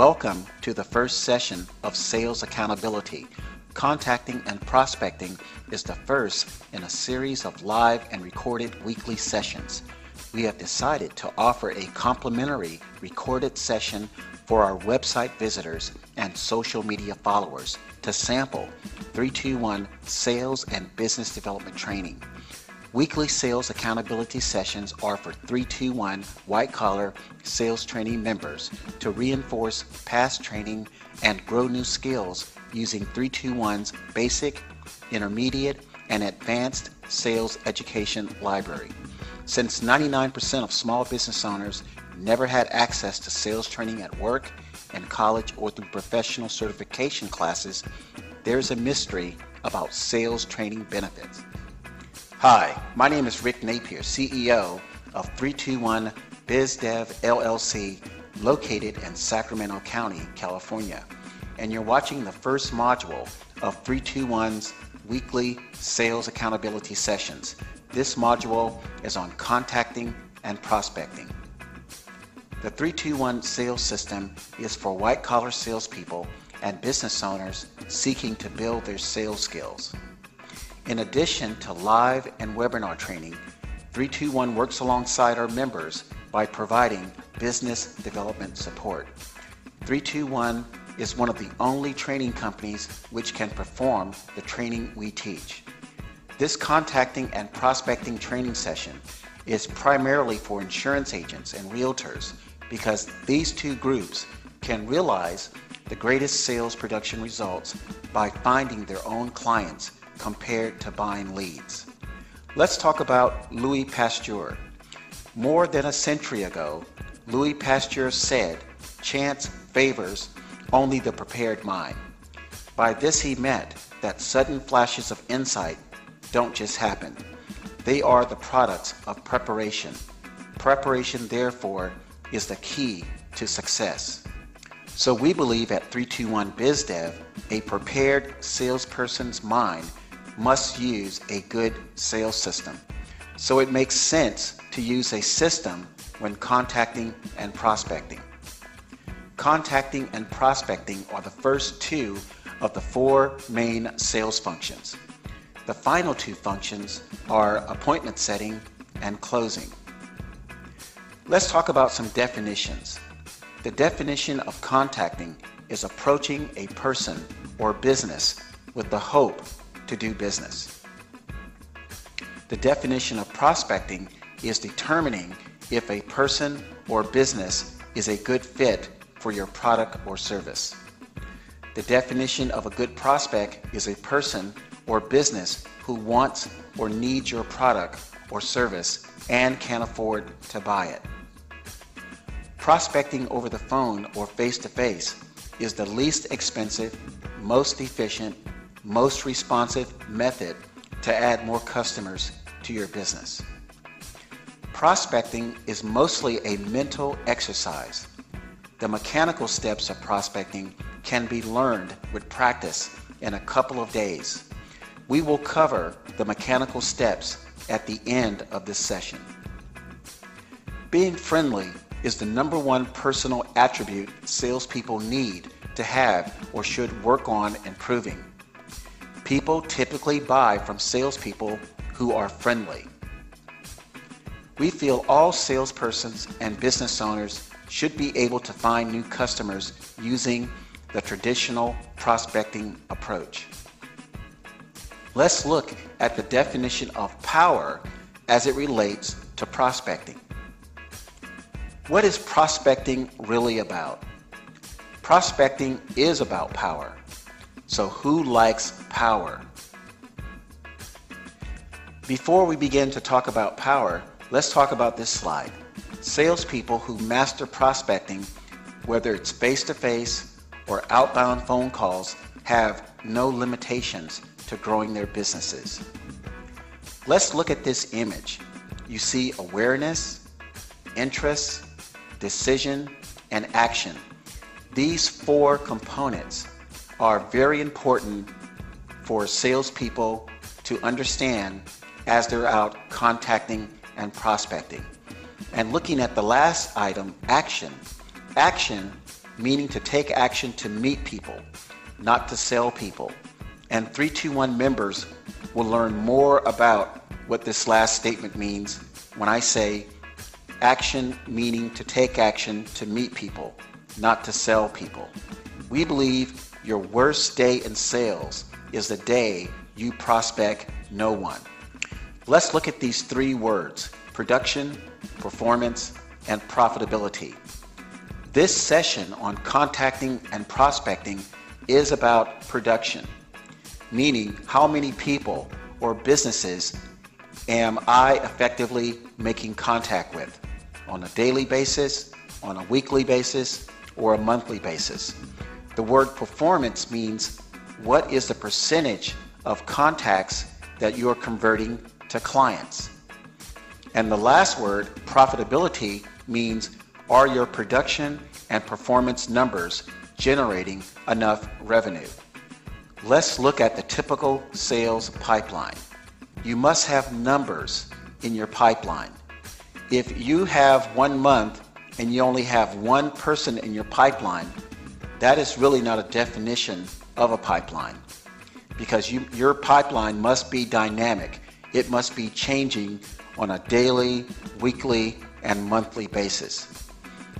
Welcome to the first session of Sales Accountability. Contacting and prospecting is the first in a series of live and recorded weekly sessions. We have decided to offer a complimentary recorded session for our website visitors and social media followers to sample 321 Sales and Business Development Training. Weekly sales accountability sessions are for 321 white collar sales training members to reinforce past training and grow new skills using 321's basic, intermediate, and advanced sales education library. Since 99% of small business owners never had access to sales training at work, in college, or through professional certification classes, there's a mystery about sales training benefits. Hi, my name is Rick Napier, CEO of 321 BizDev LLC, located in Sacramento County, California. And you're watching the first module of 321's weekly sales accountability sessions. This module is on contacting and prospecting. The 321 sales system is for white collar salespeople and business owners seeking to build their sales skills. In addition to live and webinar training, 321 works alongside our members by providing business development support. 321 is one of the only training companies which can perform the training we teach. This contacting and prospecting training session is primarily for insurance agents and realtors because these two groups can realize the greatest sales production results by finding their own clients compared to buying leads. Let's talk about Louis Pasteur. More than a century ago, Louis Pasteur said, chance favors only the prepared mind. By this he meant that sudden flashes of insight don't just happen. They are the products of preparation. Preparation, therefore, is the key to success. So we believe at 321 BizDev, a prepared salesperson's mind must use a good sales system. So it makes sense to use a system when contacting and prospecting. Contacting and prospecting are the first two of the four main sales functions. The final two functions are appointment setting and closing. Let's talk about some definitions. The definition of contacting is approaching a person or business with the hope to do business. The definition of prospecting is determining if a person or business is a good fit for your product or service. The definition of a good prospect is a person or business who wants or needs your product or service and can afford to buy it. Prospecting over the phone or face to face is the least expensive, most efficient, most responsive method to add more customers to your business. Prospecting is mostly a mental exercise. The mechanical steps of prospecting can be learned with practice in a couple of days. We will cover the mechanical steps at the end of this session. Being friendly is the number one personal attribute salespeople need to have or should work on improving. People typically buy from salespeople who are friendly. We feel all salespersons and business owners should be able to find new customers using the traditional prospecting approach. Let's look at the definition of power as it relates to prospecting. What is prospecting really about? Prospecting is about power. So, who likes power? Before we begin to talk about power, let's talk about this slide. Salespeople who master prospecting, whether it's face to face or outbound phone calls, have no limitations to growing their businesses. Let's look at this image. You see awareness, interest, decision, and action. These four components are very important for salespeople to understand as they're out contacting and prospecting. And looking at the last item, action. Action meaning to take action to meet people, not to sell people. And 321 members will learn more about what this last statement means when I say action meaning to take action to meet people, not to sell people. We believe your worst day in sales is the day you prospect no one. Let's look at these three words production, performance, and profitability. This session on contacting and prospecting is about production, meaning how many people or businesses am I effectively making contact with on a daily basis, on a weekly basis, or a monthly basis. The word performance means what is the percentage of contacts that you're converting to clients. And the last word, profitability, means are your production and performance numbers generating enough revenue? Let's look at the typical sales pipeline. You must have numbers in your pipeline. If you have one month and you only have one person in your pipeline, that is really not a definition of a pipeline because you, your pipeline must be dynamic. It must be changing on a daily, weekly, and monthly basis.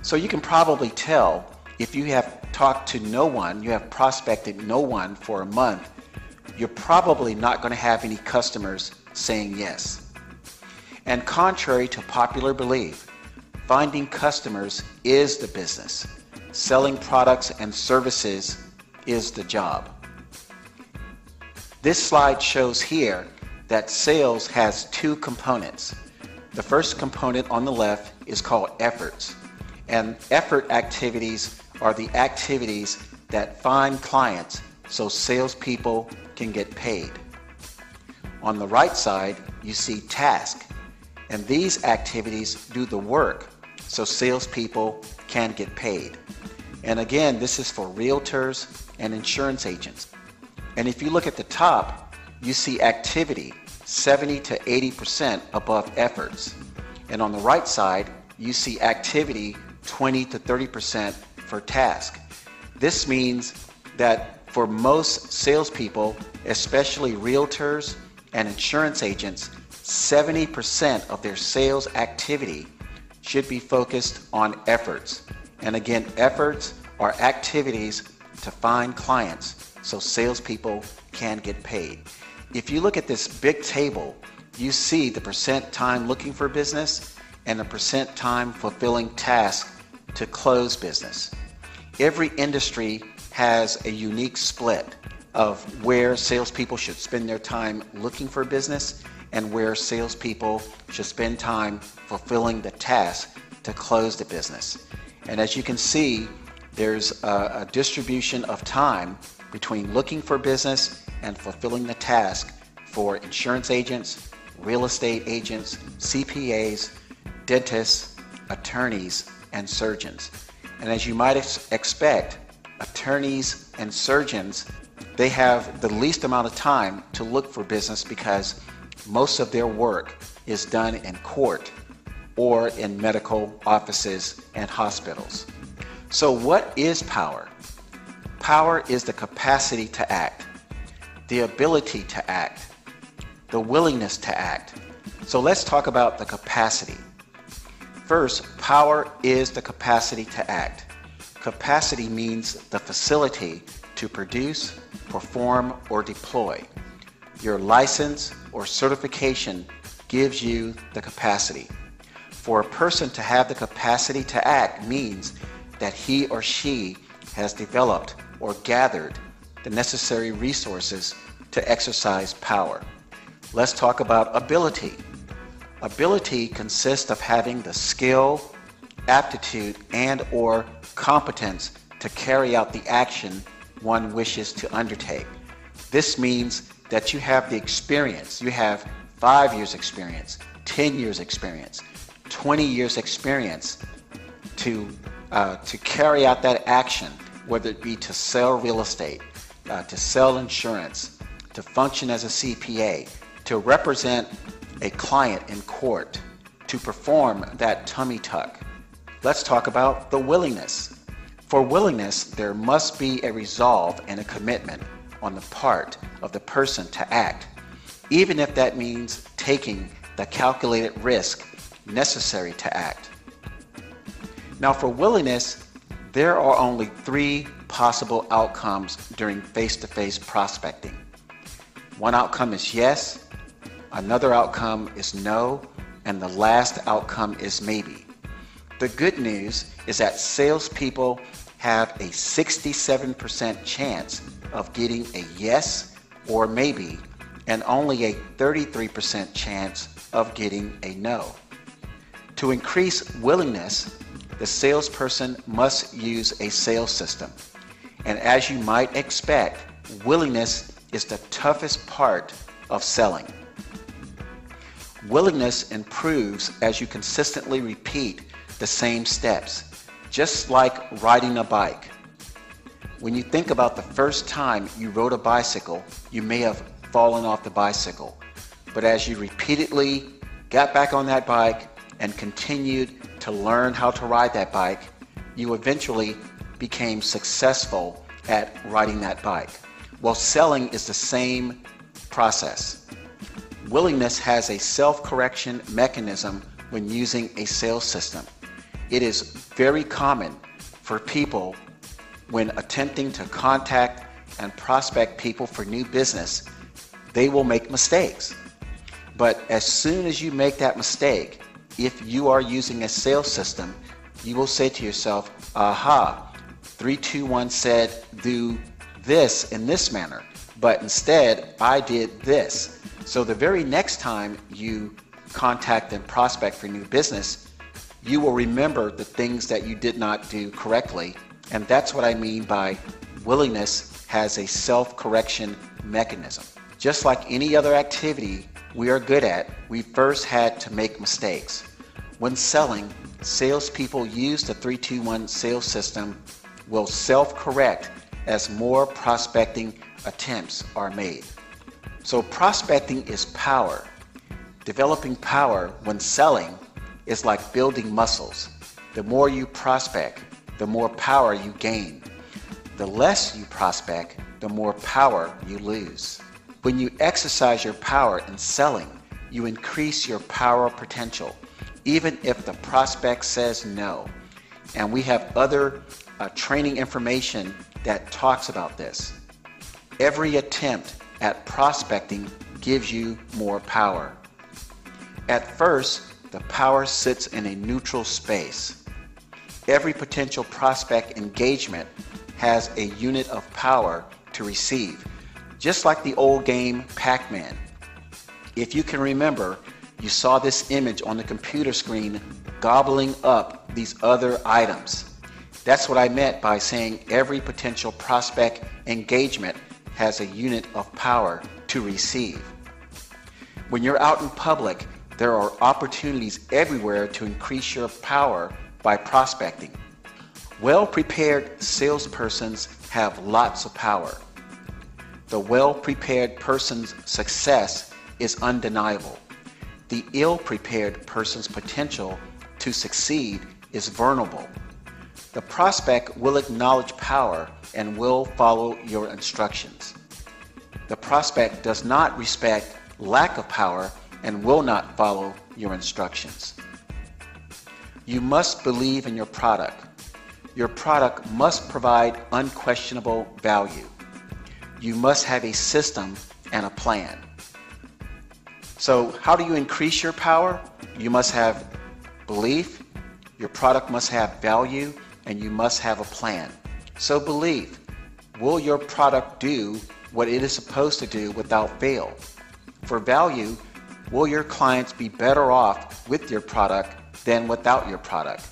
So you can probably tell if you have talked to no one, you have prospected no one for a month, you're probably not going to have any customers saying yes. And contrary to popular belief, finding customers is the business. Selling products and services is the job. This slide shows here that sales has two components. The first component on the left is called efforts. And effort activities are the activities that find clients so salespeople can get paid. On the right side, you see task. And these activities do the work so salespeople can get paid. And again, this is for realtors and insurance agents. And if you look at the top, you see activity 70 to 80% above efforts. And on the right side, you see activity 20 to 30% for task. This means that for most salespeople, especially realtors and insurance agents, 70% of their sales activity should be focused on efforts. And again, efforts are activities to find clients so salespeople can get paid. If you look at this big table, you see the percent time looking for business and the percent time fulfilling tasks to close business. Every industry has a unique split of where salespeople should spend their time looking for business and where salespeople should spend time fulfilling the task to close the business. And as you can see, there's a, a distribution of time between looking for business and fulfilling the task for insurance agents, real estate agents, CPAs, dentists, attorneys, and surgeons. And as you might ex- expect, attorneys and surgeons, they have the least amount of time to look for business because most of their work is done in court or in medical offices and hospitals. So, what is power? Power is the capacity to act, the ability to act, the willingness to act. So, let's talk about the capacity. First, power is the capacity to act. Capacity means the facility to produce, perform, or deploy. Your license or certification gives you the capacity. For a person to have the capacity to act means that he or she has developed or gathered the necessary resources to exercise power. Let's talk about ability. Ability consists of having the skill, aptitude, and or competence to carry out the action one wishes to undertake. This means that you have the experience. You have five years experience, 10 years experience, 20 years experience to, uh, to carry out that action, whether it be to sell real estate, uh, to sell insurance, to function as a CPA, to represent a client in court to perform that tummy tuck. Let's talk about the willingness. For willingness, there must be a resolve and a commitment on the part of the person to act, even if that means taking the calculated risk necessary to act. Now, for willingness, there are only three possible outcomes during face to face prospecting. One outcome is yes, another outcome is no, and the last outcome is maybe. The good news is that salespeople have a 67% chance of getting a yes or maybe, and only a 33% chance of getting a no. To increase willingness, the salesperson must use a sales system. And as you might expect, willingness is the toughest part of selling. Willingness improves as you consistently repeat the same steps just like riding a bike. When you think about the first time you rode a bicycle, you may have fallen off the bicycle. But as you repeatedly got back on that bike and continued to learn how to ride that bike, you eventually became successful at riding that bike. Well, selling is the same process. Willingness has a self correction mechanism when using a sales system. It is very common for people when attempting to contact and prospect people for new business, they will make mistakes. But as soon as you make that mistake, if you are using a sales system, you will say to yourself, aha, 321 said do this in this manner, but instead I did this. So the very next time you contact and prospect for new business, you will remember the things that you did not do correctly. And that's what I mean by willingness has a self correction mechanism. Just like any other activity we are good at, we first had to make mistakes. When selling, salespeople use the 321 sales system will self correct as more prospecting attempts are made. So, prospecting is power. Developing power when selling is like building muscles. The more you prospect, the more power you gain. The less you prospect, the more power you lose. When you exercise your power in selling, you increase your power potential, even if the prospect says no. And we have other uh, training information that talks about this. Every attempt at prospecting gives you more power. At first, the power sits in a neutral space. Every potential prospect engagement has a unit of power to receive, just like the old game Pac Man. If you can remember, you saw this image on the computer screen gobbling up these other items. That's what I meant by saying every potential prospect engagement has a unit of power to receive. When you're out in public, there are opportunities everywhere to increase your power by prospecting. Well prepared salespersons have lots of power. The well prepared person's success is undeniable. The ill prepared person's potential to succeed is vulnerable. The prospect will acknowledge power and will follow your instructions. The prospect does not respect lack of power and will not follow your instructions. You must believe in your product. Your product must provide unquestionable value. You must have a system and a plan. So, how do you increase your power? You must have belief, your product must have value, and you must have a plan. So, believe will your product do what it is supposed to do without fail? For value, will your clients be better off with your product than without your product?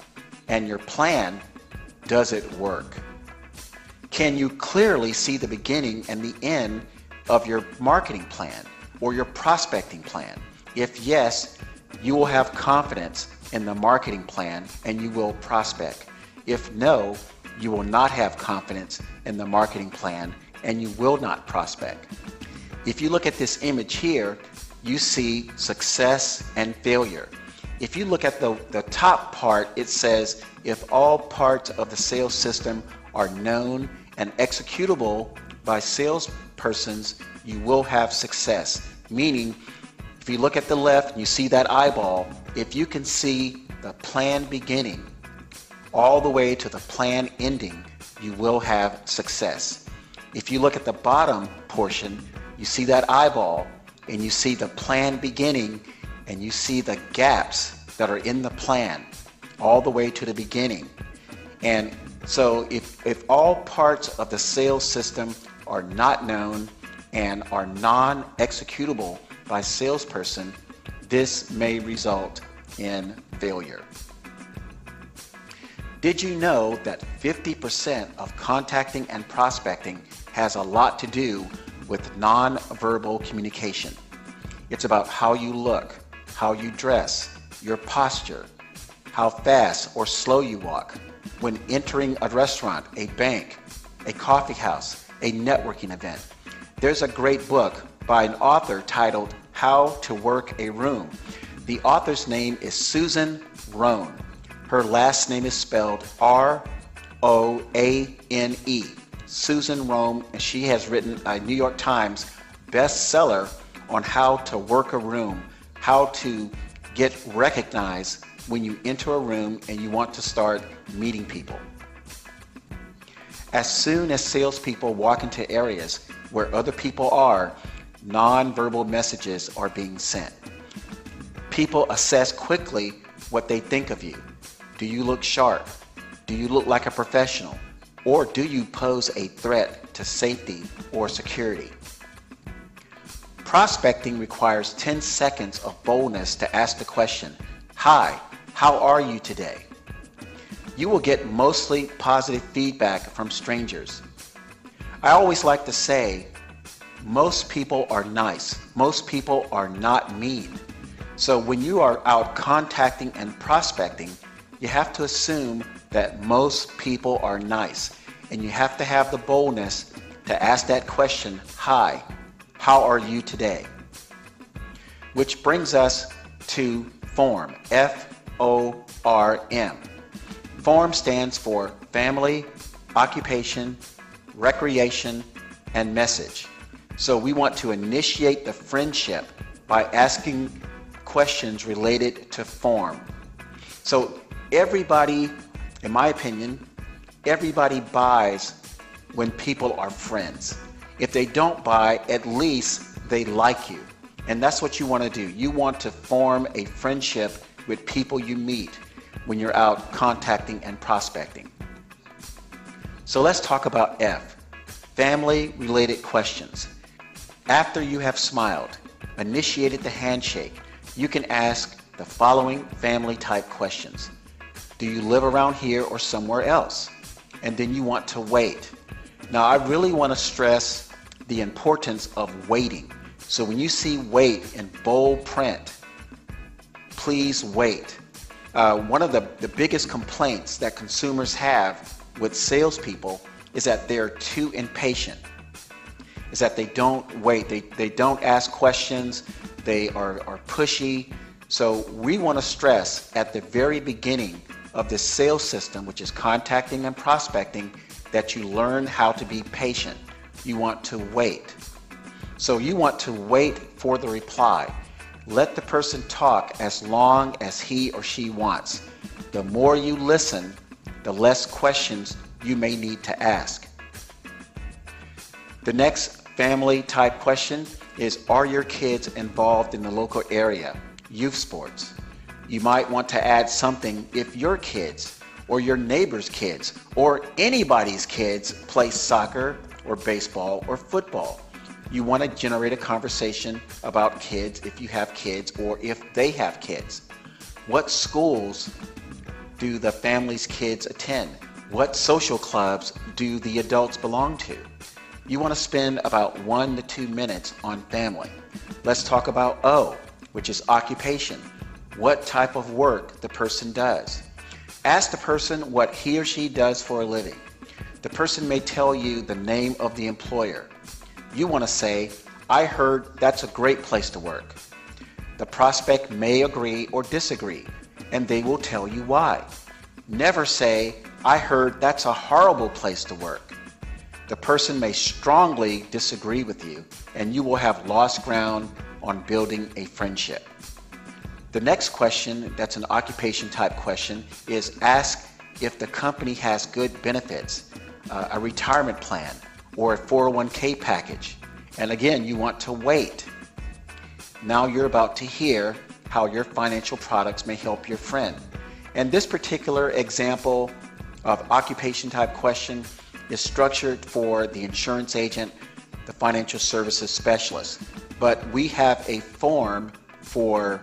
And your plan, does it work? Can you clearly see the beginning and the end of your marketing plan or your prospecting plan? If yes, you will have confidence in the marketing plan and you will prospect. If no, you will not have confidence in the marketing plan and you will not prospect. If you look at this image here, you see success and failure. If you look at the, the top part, it says if all parts of the sales system are known and executable by salespersons, you will have success. Meaning, if you look at the left and you see that eyeball, if you can see the plan beginning all the way to the plan ending, you will have success. If you look at the bottom portion, you see that eyeball and you see the plan beginning and you see the gaps that are in the plan all the way to the beginning. And so if, if all parts of the sales system are not known and are non-executable by salesperson, this may result in failure. Did you know that 50% of contacting and prospecting has a lot to do with non-verbal communication? It's about how you look, how you dress, your posture, how fast or slow you walk when entering a restaurant, a bank, a coffee house, a networking event. There's a great book by an author titled How to Work a Room. The author's name is Susan Roane. Her last name is spelled R O A N E. Susan Roane, and she has written a New York Times bestseller on how to work a room, how to get recognized when you enter a room and you want to start meeting people. As soon as salespeople walk into areas where other people are, nonverbal messages are being sent. People assess quickly what they think of you. Do you look sharp? Do you look like a professional? Or do you pose a threat to safety or security? Prospecting requires 10 seconds of boldness to ask the question, Hi, how are you today? You will get mostly positive feedback from strangers. I always like to say, most people are nice. Most people are not mean. So when you are out contacting and prospecting, you have to assume that most people are nice. And you have to have the boldness to ask that question, Hi, how are you today? Which brings us to FORM, F O R M. FORM stands for Family, Occupation, Recreation, and Message. So we want to initiate the friendship by asking questions related to form. So everybody, in my opinion, everybody buys when people are friends. If they don't buy, at least they like you. And that's what you want to do. You want to form a friendship with people you meet when you're out contacting and prospecting. So let's talk about F, family related questions. After you have smiled, initiated the handshake, you can ask the following family type questions. Do you live around here or somewhere else? And then you want to wait. Now, I really want to stress the importance of waiting. So when you see wait in bold print, please wait. Uh, one of the, the biggest complaints that consumers have with salespeople is that they're too impatient. Is that they don't wait, they, they don't ask questions, they are, are pushy. So we want to stress at the very beginning of the sales system, which is contacting and prospecting, that you learn how to be patient. You want to wait. So you want to wait for the reply. Let the person talk as long as he or she wants. The more you listen, the less questions you may need to ask. The next family type question is Are your kids involved in the local area? Youth sports you might want to add something if your kids or your neighbor's kids or anybody's kids play soccer or baseball or football. You want to generate a conversation about kids if you have kids or if they have kids. What schools do the family's kids attend? What social clubs do the adults belong to? You want to spend about one to two minutes on family. Let's talk about O, which is occupation what type of work the person does. Ask the person what he or she does for a living. The person may tell you the name of the employer. You want to say, I heard that's a great place to work. The prospect may agree or disagree, and they will tell you why. Never say, I heard that's a horrible place to work. The person may strongly disagree with you, and you will have lost ground on building a friendship. The next question, that's an occupation type question, is ask if the company has good benefits, uh, a retirement plan, or a 401k package. And again, you want to wait. Now you're about to hear how your financial products may help your friend. And this particular example of occupation type question is structured for the insurance agent, the financial services specialist. But we have a form for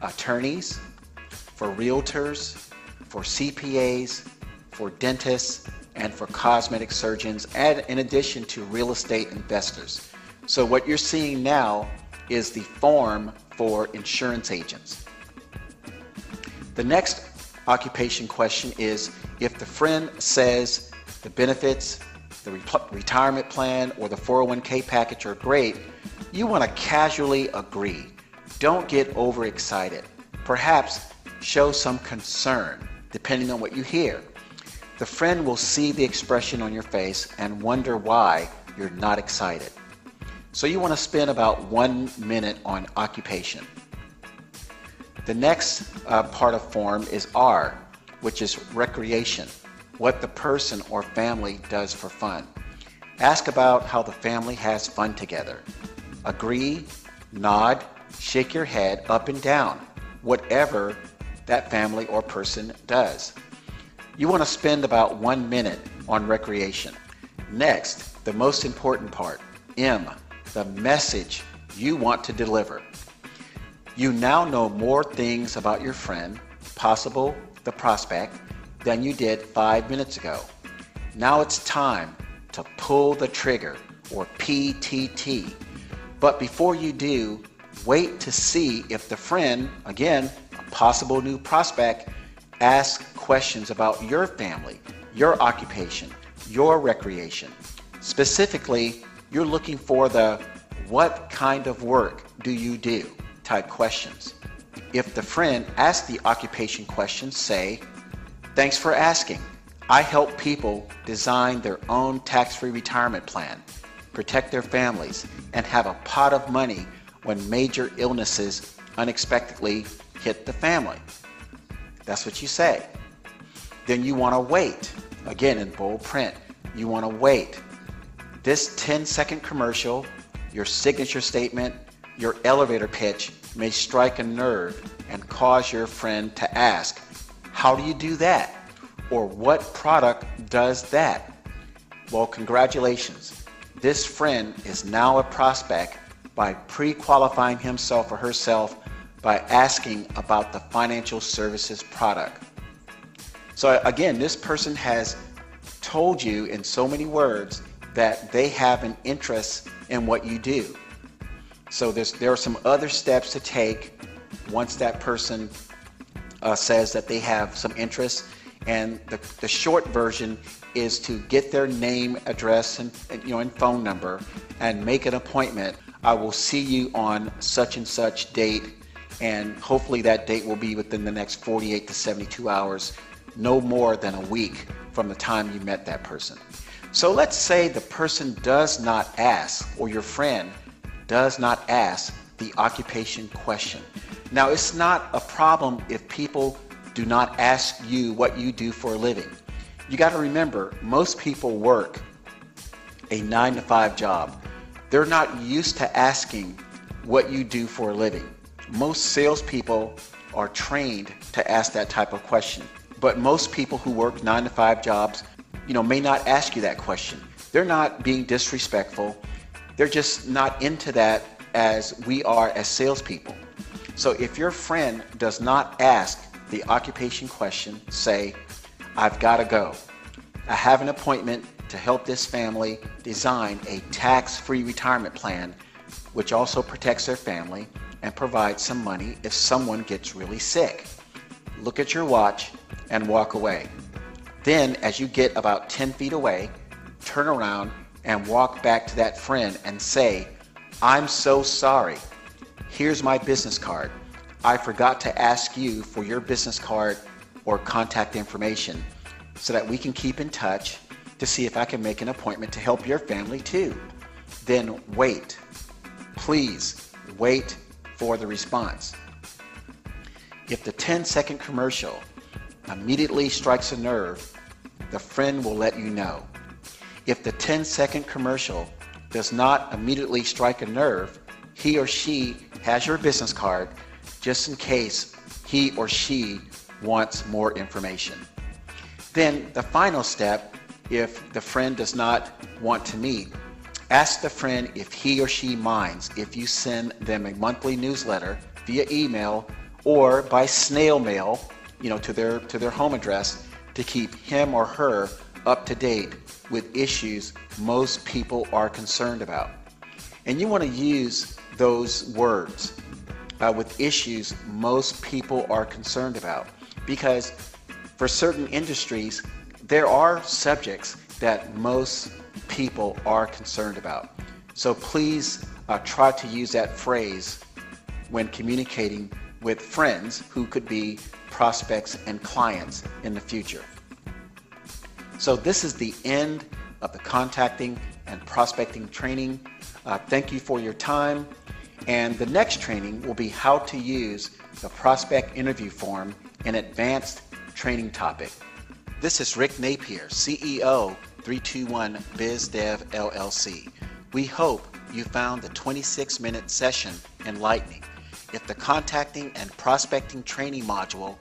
attorneys, for realtors, for CPAs, for dentists, and for cosmetic surgeons, and in addition to real estate investors. So what you're seeing now is the form for insurance agents. The next occupation question is if the friend says the benefits, the re retirement plan, or the 401k package are great, you want to casually agree. Don't get overexcited. Perhaps show some concern, depending on what you hear. The friend will see the expression on your face and wonder why you're not excited. So you want to spend about one minute on occupation. The next uh, part of form is R, which is recreation, what the person or family does for fun. Ask about how the family has fun together. Agree, nod, shake your head up and down, whatever that family or person does. You want to spend about one minute on recreation. Next, the most important part, M, the message you want to deliver. You now know more things about your friend, possible the prospect, than you did five minutes ago. Now it's time to pull the trigger or PTT. But before you do, Wait to see if the friend, again, a possible new prospect, asks questions about your family, your occupation, your recreation. Specifically, you're looking for the what kind of work do you do type questions. If the friend asks the occupation question, say, Thanks for asking. I help people design their own tax free retirement plan, protect their families, and have a pot of money when major illnesses unexpectedly hit the family. That's what you say. Then you want to wait. Again, in bold print, you want to wait. This 10 second commercial, your signature statement, your elevator pitch may strike a nerve and cause your friend to ask, How do you do that? Or what product does that? Well, congratulations. This friend is now a prospect by pre qualifying himself or herself by asking about the financial services product. So, again, this person has told you in so many words that they have an interest in what you do. So, there are some other steps to take once that person uh, says that they have some interest. And the, the short version is to get their name, address, and you know, and phone number, and make an appointment I will see you on such and such date, and hopefully that date will be within the next 48 to 72 hours, no more than a week from the time you met that person. So let's say the person does not ask, or your friend does not ask the occupation question. Now, it's not a problem if people do not ask you what you do for a living. You got to remember, most people work a nine to five job. They're not used to asking what you do for a living. Most salespeople are trained to ask that type of question. But most people who work nine to five jobs, you know, may not ask you that question. They're not being disrespectful. They're just not into that as we are as salespeople. So if your friend does not ask the occupation question, say, I've got to go. I have an appointment to help this family design a tax free retirement plan, which also protects their family and provide some money if someone gets really sick. Look at your watch and walk away. Then, as you get about 10 feet away, turn around and walk back to that friend and say, I'm so sorry. Here's my business card. I forgot to ask you for your business card or contact information so that we can keep in touch to see if I can make an appointment to help your family too. Then wait. Please wait for the response. If the 10 second commercial immediately strikes a nerve, the friend will let you know. If the 10 second commercial does not immediately strike a nerve, he or she has your business card just in case he or she wants more information. Then the final step, if the friend does not want to meet, ask the friend if he or she minds if you send them a monthly newsletter via email or by snail mail, you know, to their to their home address to keep him or her up to date with issues most people are concerned about. And you want to use those words uh, with issues most people are concerned about because for certain industries, there are subjects that most people are concerned about. So please uh, try to use that phrase when communicating with friends who could be prospects and clients in the future. So this is the end of the contacting and prospecting training. Uh, thank you for your time. And the next training will be how to use the prospect interview form in advanced training topic. This is Rick Napier, CEO 321 BizDev LLC. We hope you found the 26 minute session enlightening. If the contacting and prospecting training module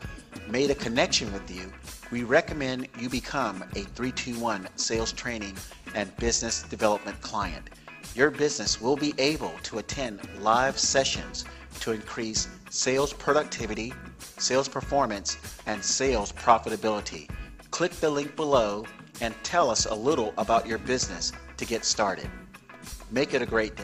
made a connection with you, we recommend you become a 321 sales training and business development client. Your business will be able to attend live sessions to increase sales productivity, sales performance, and sales profitability. Click the link below and tell us a little about your business to get started. Make it a great day.